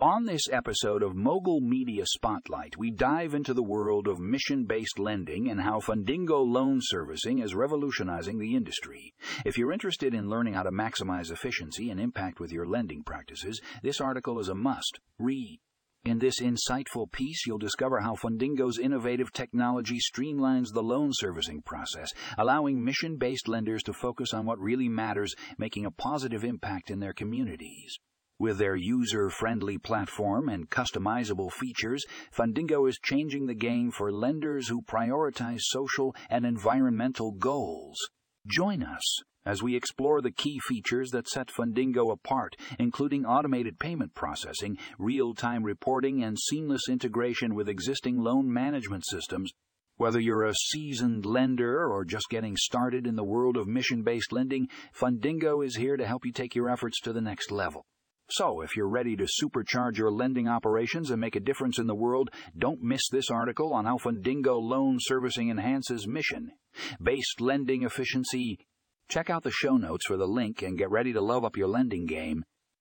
On this episode of Mogul Media Spotlight, we dive into the world of mission based lending and how Fundingo loan servicing is revolutionizing the industry. If you're interested in learning how to maximize efficiency and impact with your lending practices, this article is a must read. In this insightful piece, you'll discover how Fundingo's innovative technology streamlines the loan servicing process, allowing mission based lenders to focus on what really matters, making a positive impact in their communities. With their user friendly platform and customizable features, Fundingo is changing the game for lenders who prioritize social and environmental goals. Join us as we explore the key features that set Fundingo apart, including automated payment processing, real time reporting, and seamless integration with existing loan management systems. Whether you're a seasoned lender or just getting started in the world of mission based lending, Fundingo is here to help you take your efforts to the next level. So, if you're ready to supercharge your lending operations and make a difference in the world, don't miss this article on how Fundingo loan servicing enhances mission based lending efficiency. Check out the show notes for the link and get ready to love up your lending game.